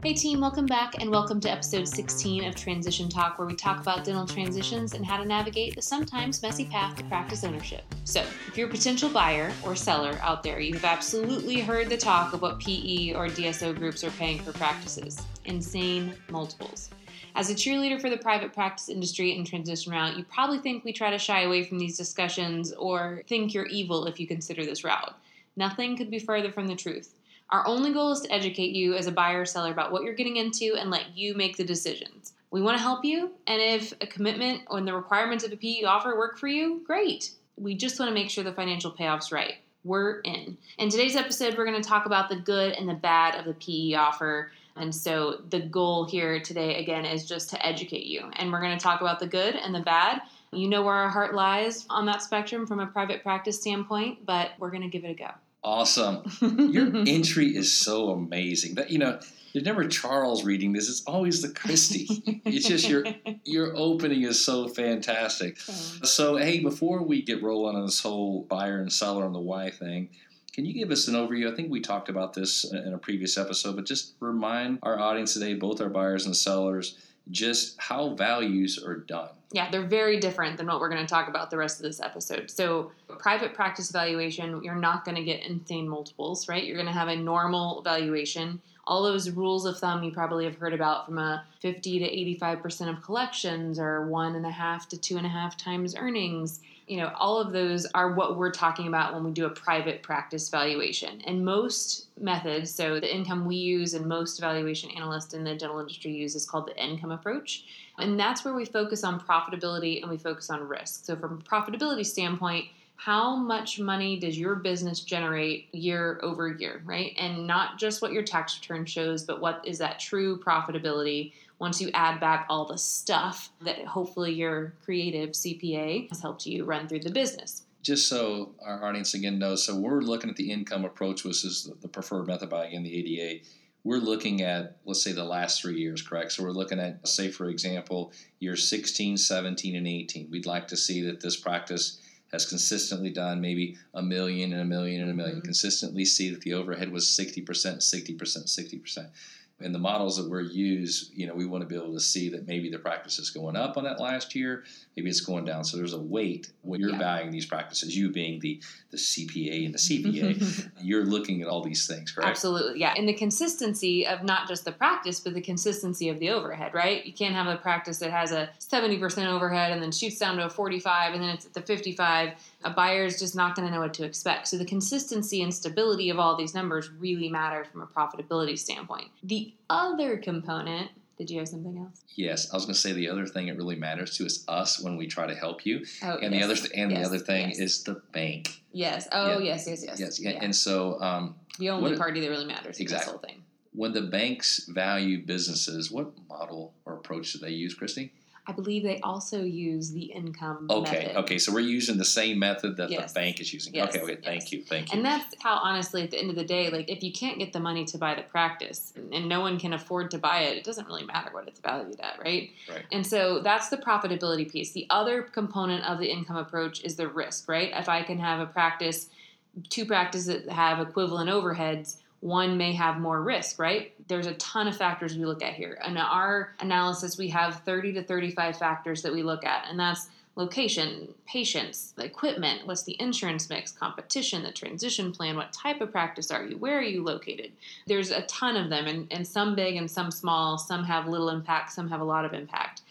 Hey team, welcome back and welcome to episode 16 of Transition Talk, where we talk about dental transitions and how to navigate the sometimes messy path to practice ownership. So, if you're a potential buyer or seller out there, you have absolutely heard the talk of what PE or DSO groups are paying for practices insane multiples. As a cheerleader for the private practice industry and transition route, you probably think we try to shy away from these discussions or think you're evil if you consider this route. Nothing could be further from the truth. Our only goal is to educate you as a buyer or seller about what you're getting into and let you make the decisions. We want to help you, and if a commitment and the requirements of a PE offer work for you, great. We just want to make sure the financial payoff's right. We're in. In today's episode, we're going to talk about the good and the bad of the PE offer. And so the goal here today, again, is just to educate you. And we're going to talk about the good and the bad. You know where our heart lies on that spectrum from a private practice standpoint, but we're going to give it a go. Awesome. Your entry is so amazing. That you know, there's never Charles reading this. It's always the Christie. it's just your your opening is so fantastic. So hey, before we get rolling on this whole buyer and seller on the why thing, can you give us an overview? I think we talked about this in a previous episode, but just remind our audience today, both our buyers and sellers, just how values are done. Yeah, they're very different than what we're going to talk about the rest of this episode. So, private practice valuation, you're not going to get insane multiples, right? You're going to have a normal valuation. All those rules of thumb you probably have heard about from a 50 to 85% of collections or one and a half to two and a half times earnings you know, all of those are what we're talking about when we do a private practice valuation. And most methods, so the income we use and most valuation analysts in the dental industry use is called the income approach. And that's where we focus on profitability and we focus on risk. So, from a profitability standpoint, how much money does your business generate year over year, right? And not just what your tax return shows, but what is that true profitability once you add back all the stuff that hopefully your creative CPA has helped you run through the business. Just so our audience again knows, so we're looking at the income approach, which is the preferred method by again the ADA. We're looking at, let's say, the last three years, correct? So we're looking at, say, for example, years 16, 17, and 18. We'd like to see that this practice has consistently done maybe a million and a million and a 1000000 mm-hmm. Consistently see that the overhead was 60%, 60%, 60% in the models that we're use, you know, we want to be able to see that maybe the practice is going up on that last year, maybe it's going down. So there's a weight when you're yeah. valuing these practices. You being the the CPA and the CPA, you're looking at all these things, correct? Absolutely, yeah. And the consistency of not just the practice, but the consistency of the overhead, right? You can't have a practice that has a 70% overhead and then shoots down to a 45 and then it's at the 55 a buyer is just not going to know what to expect. So the consistency and stability of all these numbers really matter from a profitability standpoint. The other component did you have something else? Yes, I was going to say the other thing it really matters to is us when we try to help you, oh, and yes. the other th- and yes. the other thing yes. is the bank. Yes. Oh, yes, yes, yes. Yes. Yeah. And so um, the only party that really matters exactly. this whole thing. When the banks value businesses, what model or approach do they use, Christy? I believe they also use the income okay, method. Okay, so we're using the same method that yes. the bank is using. Yes. Okay, okay, thank yes. you, thank you. And that's how, honestly, at the end of the day, like if you can't get the money to buy the practice and no one can afford to buy it, it doesn't really matter what it's valued at, right? Right. And so that's the profitability piece. The other component of the income approach is the risk, right? If I can have a practice, two practices that have equivalent overheads, one may have more risk, right? There's a ton of factors we look at here. In our analysis, we have 30 to 35 factors that we look at, and that's location, patients, the equipment, what's the insurance mix, competition, the transition plan, what type of practice are you, where are you located? There's a ton of them, and, and some big and some small, some have little impact, some have a lot of impact.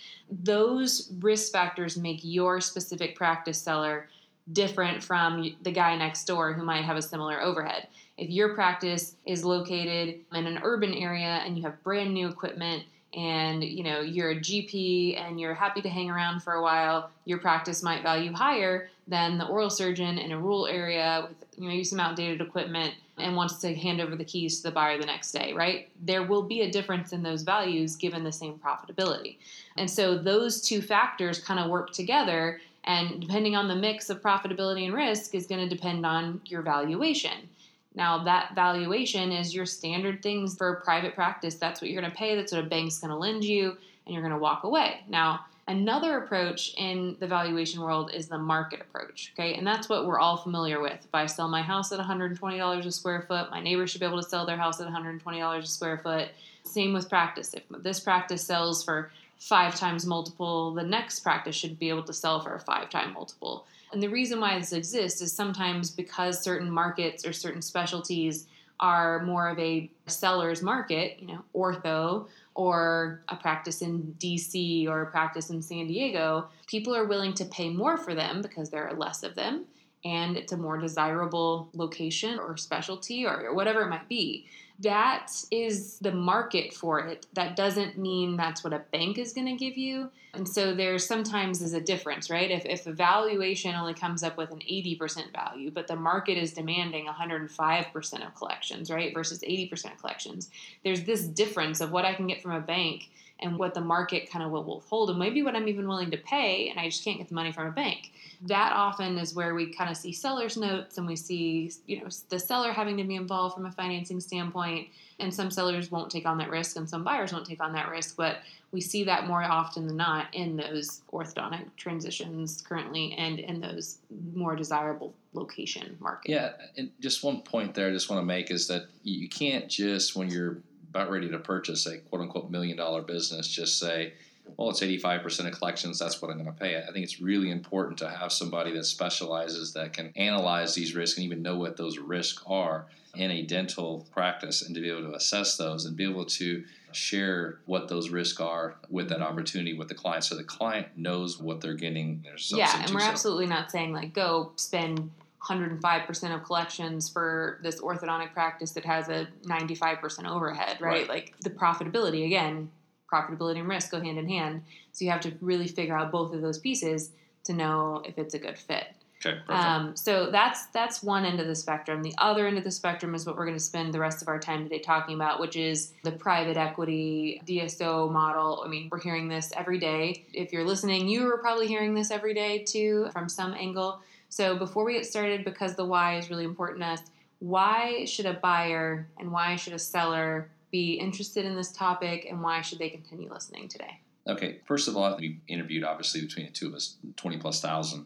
Those risk factors make your specific practice seller different from the guy next door who might have a similar overhead. If your practice is located in an urban area and you have brand new equipment and you know you're a GP and you're happy to hang around for a while, your practice might value higher than the oral surgeon in a rural area with you know, maybe some outdated equipment and wants to hand over the keys to the buyer the next day, right? There will be a difference in those values given the same profitability. And so those two factors kind of work together and depending on the mix of profitability and risk is going to depend on your valuation. Now, that valuation is your standard things for private practice. That's what you're going to pay. That's what a bank's going to lend you, and you're going to walk away. Now, Another approach in the valuation world is the market approach, okay? And that's what we're all familiar with. If I sell my house at $120 a square foot, my neighbor should be able to sell their house at $120 a square foot. Same with practice. If this practice sells for five times multiple, the next practice should be able to sell for a five time multiple. And the reason why this exists is sometimes because certain markets or certain specialties are more of a seller's market, you know, ortho or a practice in DC or a practice in San Diego, people are willing to pay more for them because there are less of them and it's a more desirable location or specialty or, whatever it might be that is the market for it. That doesn't mean that's what a bank is going to give you. And so there's sometimes is a difference, right? If, if a valuation only comes up with an 80% value, but the market is demanding 105% of collections, right? Versus 80% of collections, there's this difference of what I can get from a bank and what the market kind of will hold and maybe what I'm even willing to pay and I just can't get the money from a bank. That often is where we kind of see seller's notes and we see, you know, the seller having to be involved from a financing standpoint and some sellers won't take on that risk and some buyers won't take on that risk, but we see that more often than not in those orthodontic transitions currently and in those more desirable location markets. Yeah, and just one point there I just want to make is that you can't just when you're about ready to purchase a quote unquote million dollar business, just say, well, it's 85% of collections, that's what I'm going to pay. I think it's really important to have somebody that specializes that can analyze these risks and even know what those risks are in a dental practice and to be able to assess those and be able to share what those risks are with that opportunity with the client so the client knows what they're getting yeah and we're so. absolutely not saying like go spend 105% of collections for this orthodontic practice that has a 95% overhead, right? right? Like the profitability, again, profitability and risk go hand in hand. So you have to really figure out both of those pieces to know if it's a good fit. Okay, um, so that's that's one end of the spectrum. The other end of the spectrum is what we're going to spend the rest of our time today talking about, which is the private equity DSO model. I mean, we're hearing this every day. If you're listening, you are probably hearing this every day too, from some angle. So before we get started, because the why is really important to us, why should a buyer and why should a seller be interested in this topic and why should they continue listening today? Okay, first of all, we interviewed obviously between the two of us 20 plus thousand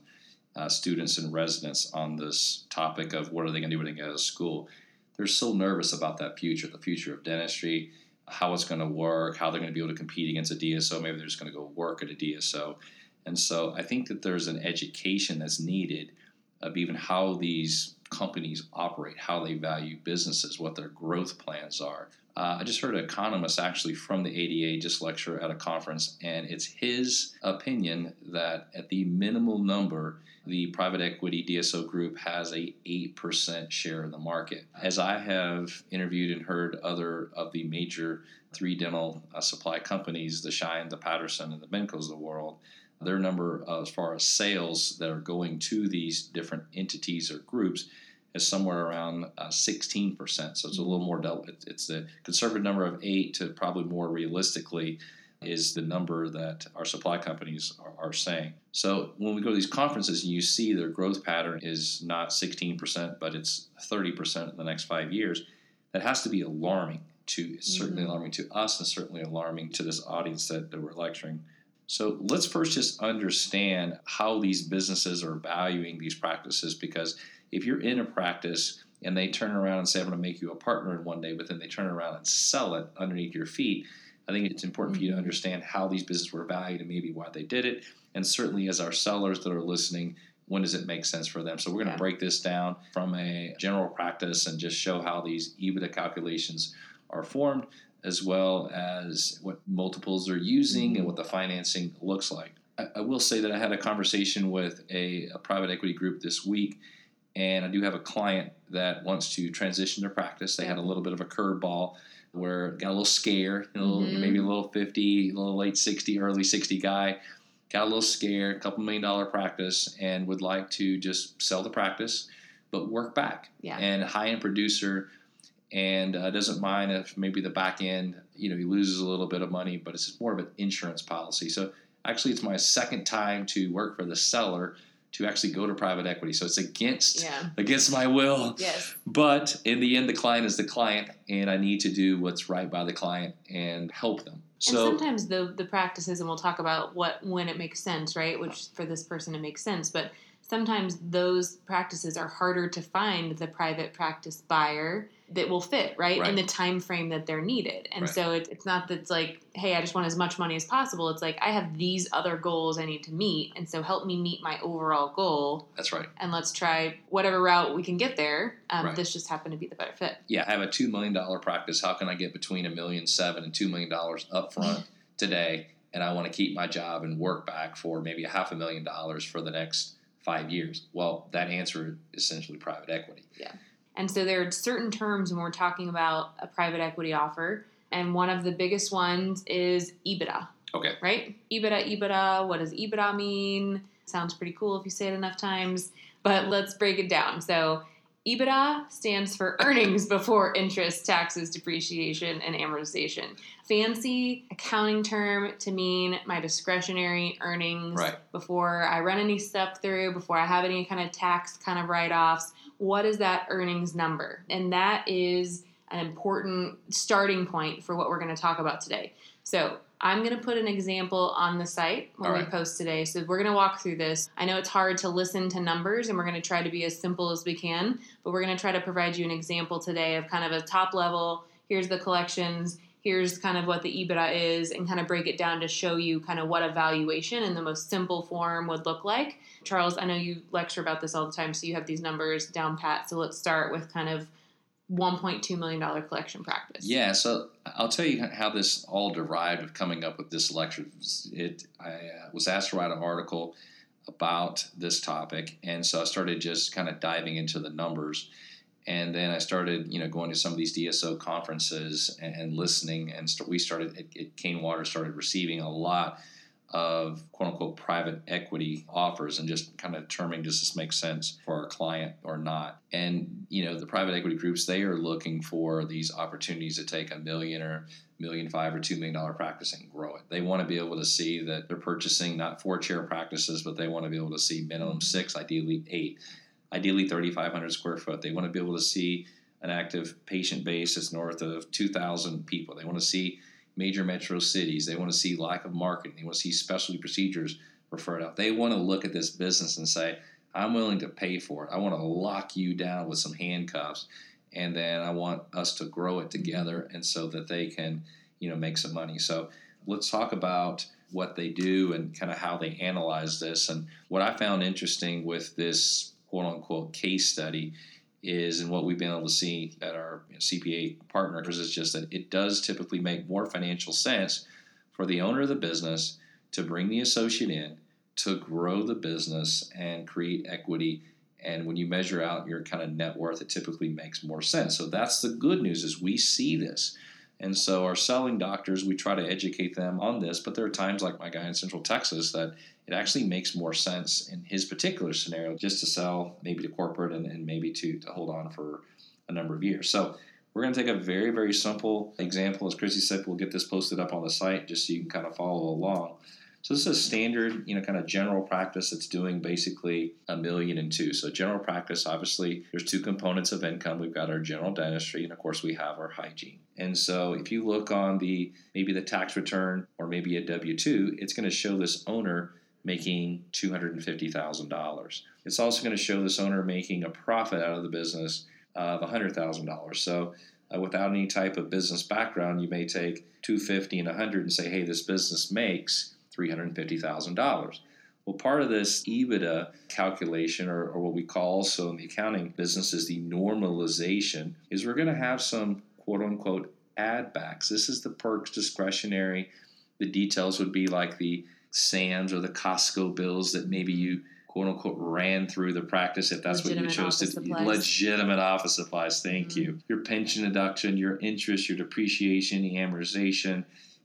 uh, students and residents on this topic of what are they going to do when they get out of school. They're so nervous about that future, the future of dentistry, how it's going to work, how they're going to be able to compete against a DSO. Maybe they're just going to go work at a DSO. And so I think that there's an education that's needed of even how these companies operate, how they value businesses, what their growth plans are. Uh, I just heard an economist actually from the ADA just lecture at a conference, and it's his opinion that at the minimal number, the private equity DSO group has a 8% share of the market. As I have interviewed and heard other of the major three dental uh, supply companies, the Schein, the Patterson, and the Bencos of the world, their number uh, as far as sales that are going to these different entities or groups is somewhere around uh, 16%. So it's a little more, it's the conservative number of eight to probably more realistically is the number that our supply companies are, are, saying. So when we go to these conferences and you see their growth pattern is not 16%, but it's 30% in the next five years, that has to be alarming to, it's certainly mm-hmm. alarming to us and certainly alarming to this audience that, that we're lecturing so let's first just understand how these businesses are valuing these practices because if you're in a practice and they turn around and say, I'm going to make you a partner in one day, but then they turn around and sell it underneath your feet, I think it's important for you to mm-hmm. understand how these businesses were valued and maybe why they did it. And certainly, as our sellers that are listening, when does it make sense for them? So, we're going to yeah. break this down from a general practice and just show how these EBITDA calculations are formed as well as what multiples they're using and what the financing looks like. I, I will say that I had a conversation with a, a, private equity group this week, and I do have a client that wants to transition their practice. They had a little bit of a curveball where got a little scare, you know, mm-hmm. maybe a little 50, a little late 60, early 60 guy, got a little scare, a couple million dollar practice, and would like to just sell the practice, but work back. Yeah. And high end producer and uh, doesn't mind if maybe the back end, you know, he loses a little bit of money, but it's more of an insurance policy. So actually, it's my second time to work for the seller to actually go to private equity. So it's against Yeah. against my will. Yes. But in the end, the client is the client, and I need to do what's right by the client and help them. So and sometimes the the practices, and we'll talk about what when it makes sense, right? Which for this person it makes sense, but sometimes those practices are harder to find the private practice buyer that will fit right, Right. in the time frame that they're needed and Right. so it, it's not that it's like hey i just want as much money as possible it's like i have these other goals i need to meet and so help me meet my overall goal that's right. and let's try whatever route we can get there um, Right. this just happened to be the better fit Yeah, I have a two million dollar practice. How can I get between a million seven and two million dollars up front today? And I want to keep my job and work back for maybe a half a million dollars for the next five years. Well, that answer is essentially private equity. Yeah. And so there are certain terms when we're talking about a private equity offer. And one of the biggest ones is EBITDA, Okay. right? EBITDA, EBITDA. What does EBITDA mean? Sounds pretty cool if you say it enough times, but let's break it down. So EBITDA stands for earnings before interest, taxes, depreciation, and amortization. Fancy accounting term to mean my discretionary earnings Right. before I run any stuff through, before I have any kind of tax kind of write offs. What is that earnings number? And that is an important starting point for what we're going to talk about today. So I'm going to put an example on the site when we post today. So we're going to walk through this. I know it's hard to listen to numbers, and we're going to try to be as simple as we can, but we're going to try to provide you an example today of kind of a top level. Here's the collections. Here's kind of what the EBITDA is, and kind of break it down to show you kind of what a valuation in the most simple form would look like. Charles, I know you lecture about this all the time, so you have these numbers down pat. So let's start with kind of $1.2 million collection practice. Yeah, so I'll tell you how this all derived of coming up with this lecture. It I uh, was asked to write an article about this topic, and so I started just kind of diving into the numbers, and then I started you know going to some of these DSO conferences and, listening, and we started at, Cain Watters started receiving a lot of quote unquote private equity offers and just kind of determining does this make sense for our client or not. And you know the private equity groups they are looking for these opportunities to take a million or million five or two million dollar practice and grow it. They want to be able to see that they're purchasing not four chair practices, but they want to be able to see minimum six, ideally eight, ideally 3,500 square foot. They want to be able to see an active patient base that's north of 2,000 people. They want to see major metro cities. They want to see lack of marketing. They want to see specialty procedures referred out. They want to look at this business and say, I'm willing to pay for it. I want to lock you down with some handcuffs, and then I want us to grow it together, and so that they can, you know, make some money. So let's talk about what they do and kind of how they analyze this. And what I found interesting with this quote unquote case study is, and what we've been able to see at our CPA partners, is just that it does typically make more financial sense for the owner of the business to bring the associate in to grow the business and create equity. And when you measure out your kind of net worth, it typically makes more sense. So that's the good news is we see this. And so our selling doctors, we try to educate them on this, but there are times like my guy in Central Texas that it actually makes more sense in his particular scenario just to sell maybe to corporate and, and maybe to, to hold on for a number of years. So we're going to take a very, very simple example. As Chrissy said, we'll get this posted up on the site just so you can kind of follow along. So this is a standard, you know, kind of general practice that's doing basically a million and two. So general practice, obviously, there's two components of income. We've got our general dentistry, and of course, we have our hygiene. And so if you look on the maybe the tax return or maybe a W two, it's going to show this owner making two hundred and fifty thousand dollars. It's also going to show this owner making a profit out of the business of hundred thousand dollars. So uh, without any type of business background, you may take 250 and 100 and say, hey, this business makes $350,000. Well, part of this EBITDA calculation, or, or what we call also in the accounting business is the normalization, is we're going to have some quote unquote add backs. This is the perks discretionary. The details would be like the SAMs or the Costco bills that maybe you quote unquote ran through the practice if that's Legitimate what you chose to supplies. legitimate office supplies thank Mhm. you your pension deduction your interest your depreciation the amortization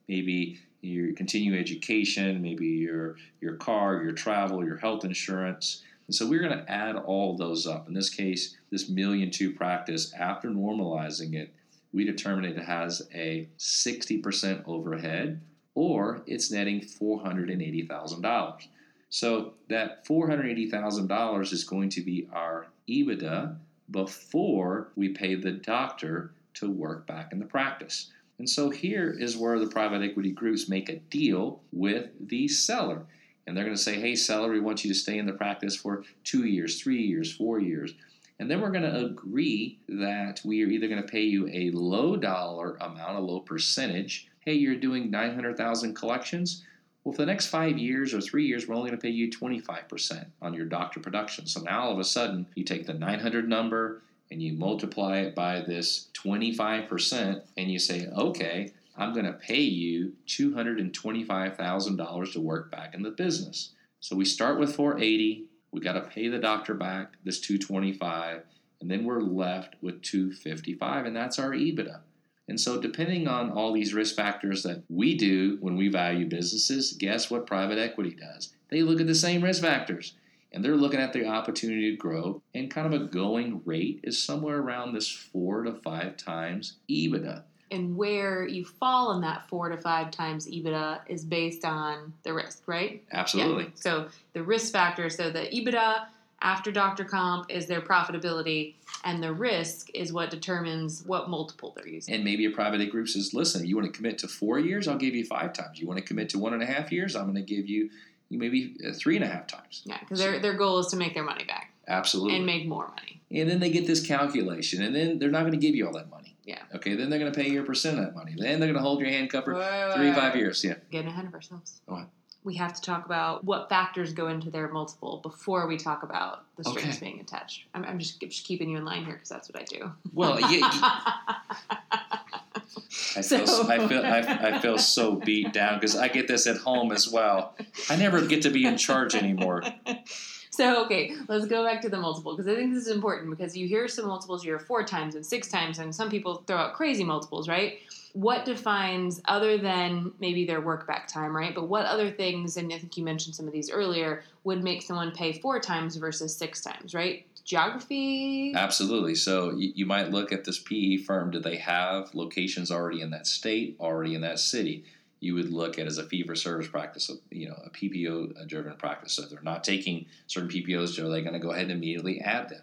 maybe your continuing education maybe your your car your travel your health insurance. And so we're going to add all those up. In this case this million two practice after normalizing it we determine it has a 60% overhead or it's netting $480000 So that $480,000 is going to be our EBITDA before we pay the doctor to work back in the practice. And so here is where the private equity groups make a deal with the seller. And they're going to say, hey, seller, we want you to stay in the practice for two years, three years, four years. And then we're going to agree that we are either going to pay you a low dollar amount, a low percentage. Hey, you're doing 900,000 collections. Well, for the next five years or three years, we're only going to pay you 25% on your doctor production. So now all of a sudden, you take the 900 number and you multiply it by this 25%, and you say, okay, I'm going to pay you $225,000 to work back in the business. So we start with 480, we got to pay the doctor back this 225, and then we're left with 255, and that's our EBITDA. And so, depending on all these risk factors that we do when we value businesses, guess what private equity does? They look at the same risk factors and they're looking at the opportunity to grow. And kind of a going rate is somewhere around this four to five times EBITDA. And where you fall in that four to five times EBITDA is based on the risk, right? Absolutely. Yeah. So the risk factor, so the EBITDA after Dr. Comp is their profitability, and the risk is what determines what multiple they're using. And maybe a private equity group says, listen, you want to commit to four years? I'll give you five times. You want to commit to one and a half years? I'm going to give you maybe uh, three and a half times. Yeah, because their, their goal is to make their money back. Absolutely. And make more money. And then they get this calculation, and then they're not going to give you all that money. Yeah. Okay, then they're going to pay you a percent of that money. Then they're going to hold your hand cover three, five years. Yeah. Getting ahead of ourselves. What? we have to talk about what factors go into their multiple before we talk about the strings okay. being attached. I'm, I'm just, just, keeping you in line here because that's what I do. Well, yeah. I feel, so. I feel, I, I, feel so beat down because I get this at home as well. I never get to be in charge anymore. So okay, let's go back to the multiple because I think this is important because you hear some multiples you hear four times and six times, and some people throw out crazy multiples, right? what defines other than maybe their work back time, right? But what other things, and I think you mentioned some of these earlier, would make someone pay four times versus six times, right? Geography? Absolutely. So you, you might look at this PE firm. Do they have locations already in that state, already in that city? You would look at as a fee for service practice, you know, a PPO driven practice. So if they're not taking certain PPOs, are they going to go ahead and immediately add them?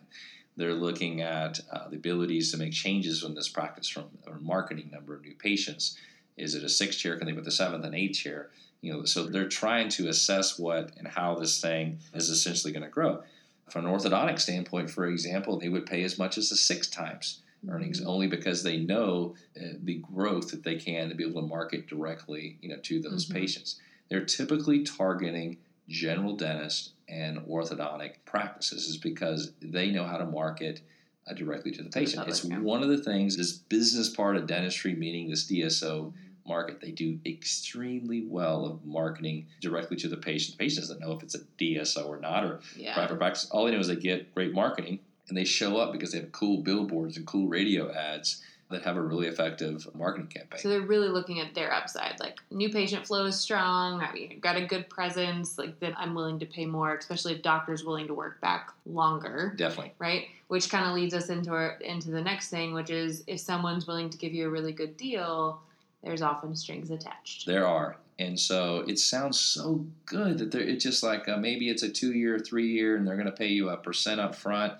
They're looking at uh, the abilities to make changes in this practice from a marketing number of new patients. Is it a sixth chair? Can they put the seventh and eighth chair? You know, so they're trying to assess what and how this thing is essentially going to grow. From an orthodontic standpoint, for example, they would pay as much as a six times earnings mm-hmm. only because they know uh, the growth that they can to be able to market directly, you know, to those mm-hmm. patients. They're typically targeting general dentists and orthodontic practices is because they know how to market uh, directly to the patient. it's yeah. one of the things, this business part of dentistry, meaning this DSO market, they do extremely well of marketing directly to the patient. The patient doesn't know if it's a DSO or not or yeah. private practice. All they know is they get great marketing and they show up because they have cool billboards and cool radio ads that have a really effective marketing campaign. So they're really looking at their upside. Like new patient flow is strong. I mean, got a good presence. Like that, I'm willing to pay more, especially if doctors willing to work back longer. Definitely. Right. Which kind of leads us into our, into the next thing, which is if someone's willing to give you a really good deal, there's often strings attached. There are. And so it sounds so good that it's just like uh, maybe it's a two year, three year, and they're going to pay you a percent up front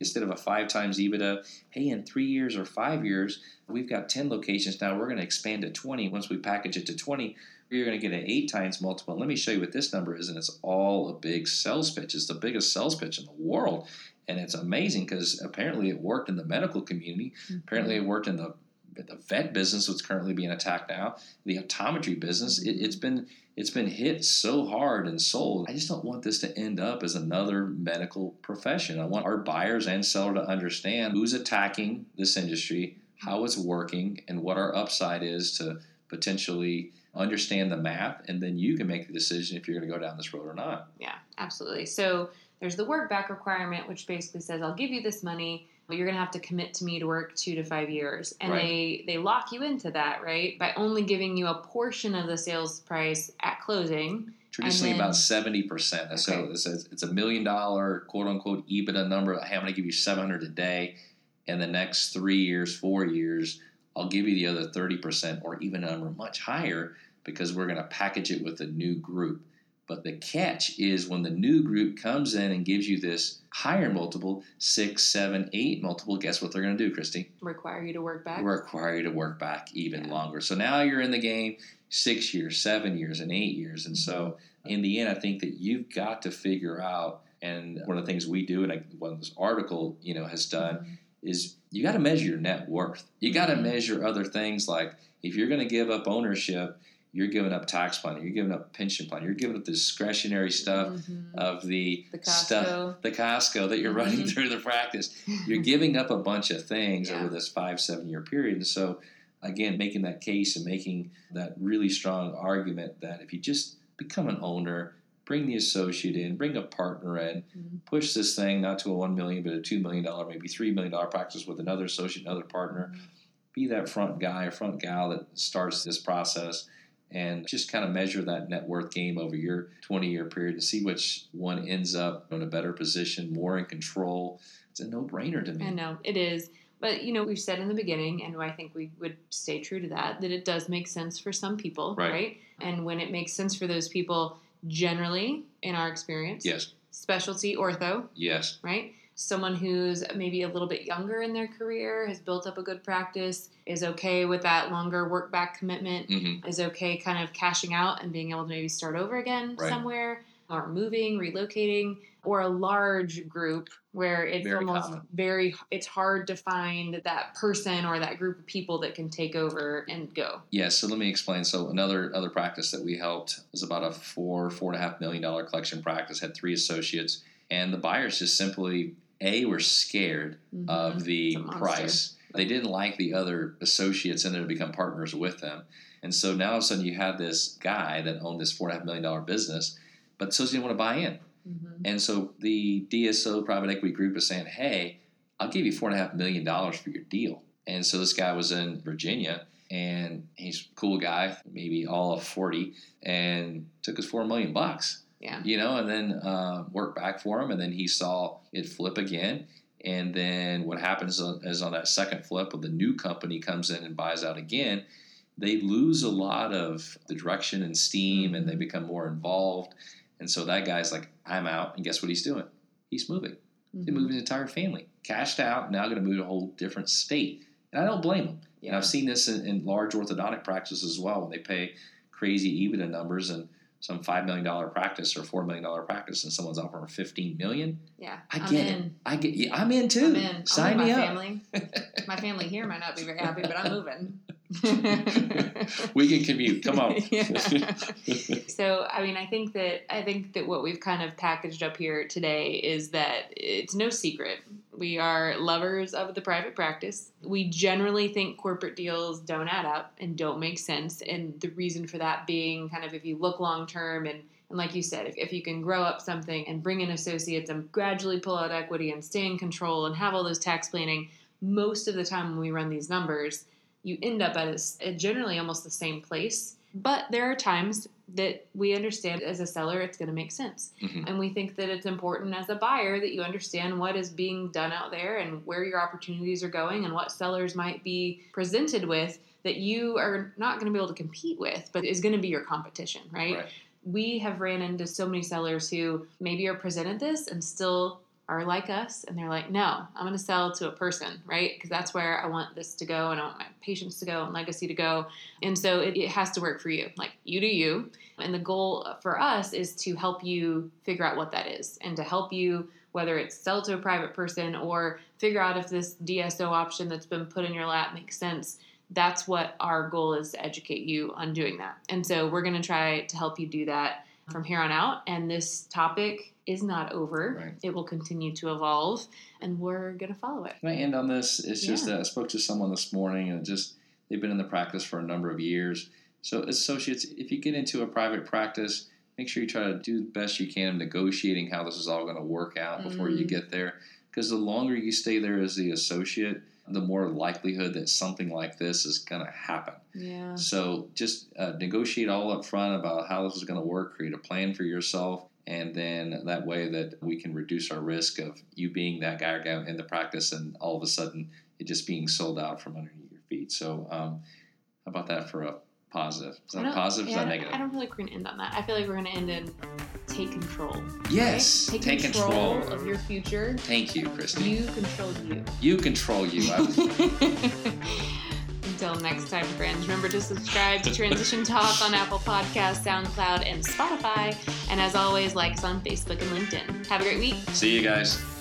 instead of a five times EBITDA, hey, in three years or five years, we've got 10 locations now. We're going to expand to 20. Once we package it to 20, you're going to get an eight times multiple. Let me show you what this number is, and it's all a big sales pitch. It's the biggest sales pitch in the world. And it's amazing because apparently it worked in the medical community. Mm-hmm. Apparently it worked in the the vet business, what's currently being attacked now, the optometry business. It, it's been it's been hit so hard and sold. I just don't want this to end up as another medical profession. I want our buyers and seller to understand who's attacking this industry, how it's working, and what our upside is to potentially understand the math, and then you can make the decision if you're going to go down this road or not. Yeah, absolutely. So there's the work back requirement, which basically says I'll give you this money you're going to have to commit to me to work two to five years. And right. they they lock you into that right? By only giving you a portion of the sales price at closing. Traditionally then, about 70% okay. so it says it's a million dollar quote unquote ebitda number. Hey, i'm going to give you 700 a day. And the next three years four years i'll give you the other 30% or even a number much higher because we're going to package it with a new group But the catch is when the new group comes in and gives you this higher multiple, six, seven, eight multiple, guess what they're going to do, Christy? Require you to work back. Require you to work back even Yeah. longer. So now you're in the game six years, seven years, and eight years. And so in the end, I think that you've got to figure out, and one of the things we do, and I, what this article, you know, has done, Mhm. is you got to measure your net worth. You got to Mhm. measure other things like if you're going to give up ownership, you're giving up tax planning, you're giving up pension plan, you're giving up the discretionary stuff Mhm. of the, the stuff, the Costco that you're running Mhm. through the practice. You're giving up a bunch of things Yeah. over this five, seven year period. And so, again, making that case and making that really strong argument that if you just become an owner, bring the associate in, bring a partner in, Mhm. push this thing not to a one million, but a two million dollar, maybe three million dollar practice with another associate, another partner. Be that front guy or front gal that starts this process and just kind of measure that net worth game over your 20 year period to see which one ends up in a better position, more in control. It's a no brainer to me. I know it is, but you know we've said in the beginning, and I think we would stay true to that. That it does make sense for some people, Right. right? And when it makes sense for those people, generally, in our experience, Yes, specialty ortho, yes, right? Someone who's maybe a little bit younger in their career has built up a good practice, is okay with that longer work back commitment, hmm is okay kind of cashing out and being able to maybe start over again Right. somewhere or moving, relocating, or a large group where it's Very almost common. very it's hard to find that person or that group of people that can take over and go. yes. So let me explain. So another other practice that we helped was about a four four and a half million dollar collection practice. Had three associates, and the buyers just simply a were scared Mhm. of the It's a monster. price. They didn't like the other associates and then to become partners with them. And so now all of a sudden you had this guy that owned this four and a half million dollar business, but associates didn't want to buy in. Mhm. And so the DSO private equity group is saying, Hey, I'll give you four and a half million dollars for your deal. And so this guy was in Virginia and he's a cool guy, maybe all of 40, and took his four million bucks Yeah. you know, and then uh, work back for him, and then he saw it flip again. And then what happens is on that second flip, when the new company comes in and buys out again, they lose a lot of the direction and steam, and they Mhm. become more involved. And so that guy's like, "I'm out," and guess what he's doing? He's moving. He Mhm. moved his entire family, cashed out, now going to move to a whole different state. And I don't blame him. And I've seen this in, in large orthodontic practices as well when they pay crazy EBITDA numbers and some five million dollar practice or four million dollar practice and someone's offering fifteen million. Yeah. I get it. I get yeah, I'm in too. I'm in. Sign me my up. family. my family here might not be very happy, but I'm moving. we can commute. Come on. So i mean i think that i think that what we've kind of packaged up here today is that it's no secret we are lovers of the private practice we generally think corporate deals don't add up and don't make sense and the reason for that being kind of if you look long term and and like you said, if, if you can grow up something and bring in associates and gradually pull out equity and stay in control and have all those tax planning, most of the time when we run these numbers, you end up at a generally almost the same place. But there are times that we understand as a seller it's going to make sense. Mhm. And we think that it's important as a buyer that you understand what is being done out there and where your opportunities are going and what sellers might be presented with that you are not going to be able to compete with, but is going to be your competition, right? Right. We have ran into so many sellers who maybe are presented this and still are like us and they're like, no, I'm going to sell to a person, right? Because that's where I want this to go and I want my patients to go and legacy to go. And so it, it has to work for you. Like you do you. And the goal for us is to help you figure out what that is and to help you, whether it's sell to a private person or figure out if this DSO option that's been put in your lap makes sense. That's what our goal is to educate you on doing that. And so we're going to try to help you do that from here on out. And this topic is not over. Right. It will continue to evolve, and we're going to follow it. Can I end on this? It's just that I spoke to someone this morning and just they've been in the practice for a number of years. So associates, if you get into a private practice, make sure you try to do the best you can in negotiating how this is all going to work out before you Mm. get there. Because the longer you stay there as the associate, the more likelihood that something like this is going to happen. Yeah. So just uh, negotiate all up front about how this is going to work, create a plan for yourself, and then that way that we can reduce our risk of you being that guy or gal in the practice and all of a sudden it just being sold out from underneath your feet. So um, how about that for a positive. Is that positive? Is that negative? I don't feel like we're going to end on that. I feel like we're going to end in take control. yes. right? Take, control. of your future. Thank you, Christy. You control you. You control you. Until next time, friends, remember to subscribe to Transition Talk on Apple Podcasts, SoundCloud, and Spotify. And as always, like us on Facebook and LinkedIn. Have a great week. See you guys.